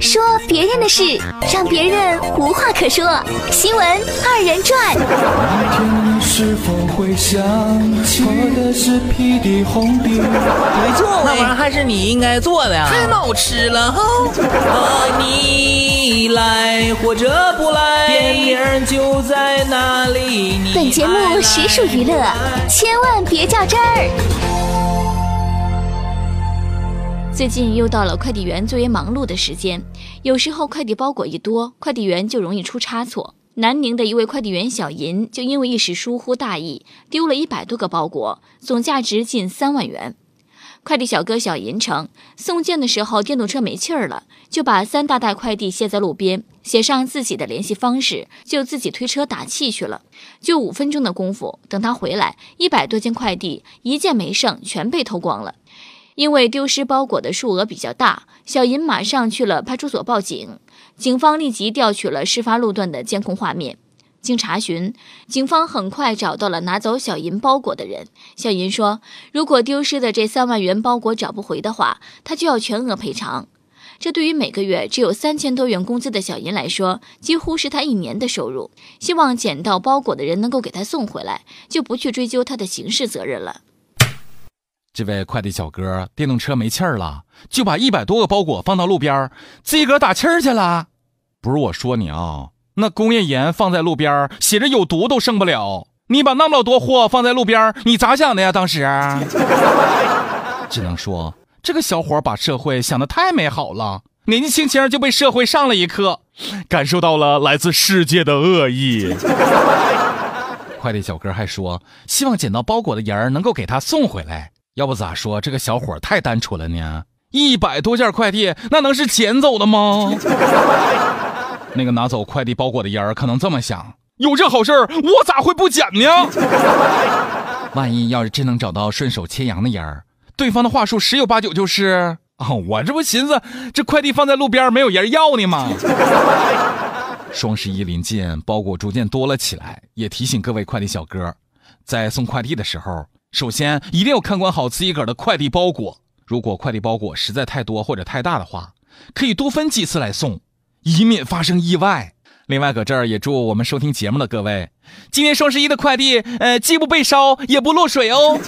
说别人的事，让别人无话可说。新闻二人转。天是否会想起我的是屁的红的？没错，那玩意儿还是你应该做的呀，太好吃了哈！啊，你来或者不来，电影就在那里。本节目实属娱乐，千万别较真儿。最近又到了快递员最为忙碌的时间，有时候快递包裹一多，快递员就容易出差错。南宁的一位快递员小银就因为一时疏忽大意，丢了一百多个包裹，总价值近三万元。快递小哥小银称，送件的时候电动车没气儿了，就把三大袋快递卸在路边，写上自己的联系方式，就自己推车打气去了。就五分钟的功夫，等他回来，一百多件快递一件没剩，全被偷光了。因为丢失包裹的数额比较大，小银马上去了派出所报警。警方立即调取了事发路段的监控画面。经查询，警方很快找到了拿走小银包裹的人。小银说：“如果丢失的这三万元包裹找不回的话，他就要全额赔偿。这对于每个月只有三千多元工资的小银来说，几乎是他一年的收入。希望捡到包裹的人能够给他送回来，就不去追究他的刑事责任了。”这位快递小哥电动车没气儿了，就把一百多个包裹放到路边，自己个打气儿去了。不是我说你啊，那工业盐放在路边，写着有毒都剩不了。你把那么多货放在路边，你咋想的呀？当时，只能说这个小伙把社会想的太美好了，年纪轻轻就被社会上了一课，感受到了来自世界的恶意。快递小哥还说，希望捡到包裹的人能够给他送回来。要不咋说这个小伙太单纯了呢？一百多件快递，那能是捡走的吗？那个拿走快递包裹的人可能这么想：有这好事我咋会不捡呢？万一要是真能找到顺手牵羊的人对方的话术十有八九就是：“啊，我这不寻思这快递放在路边没有人要呢吗？”双十一临近，包裹逐渐多了起来，也提醒各位快递小哥，在送快递的时候。首先，一定要看管好自己个儿的快递包裹。如果快递包裹实在太多或者太大的话，可以多分几次来送，以免发生意外。另外，搁这儿也祝我们收听节目的各位，今年双十一的快递，呃，既不被烧，也不漏水哦。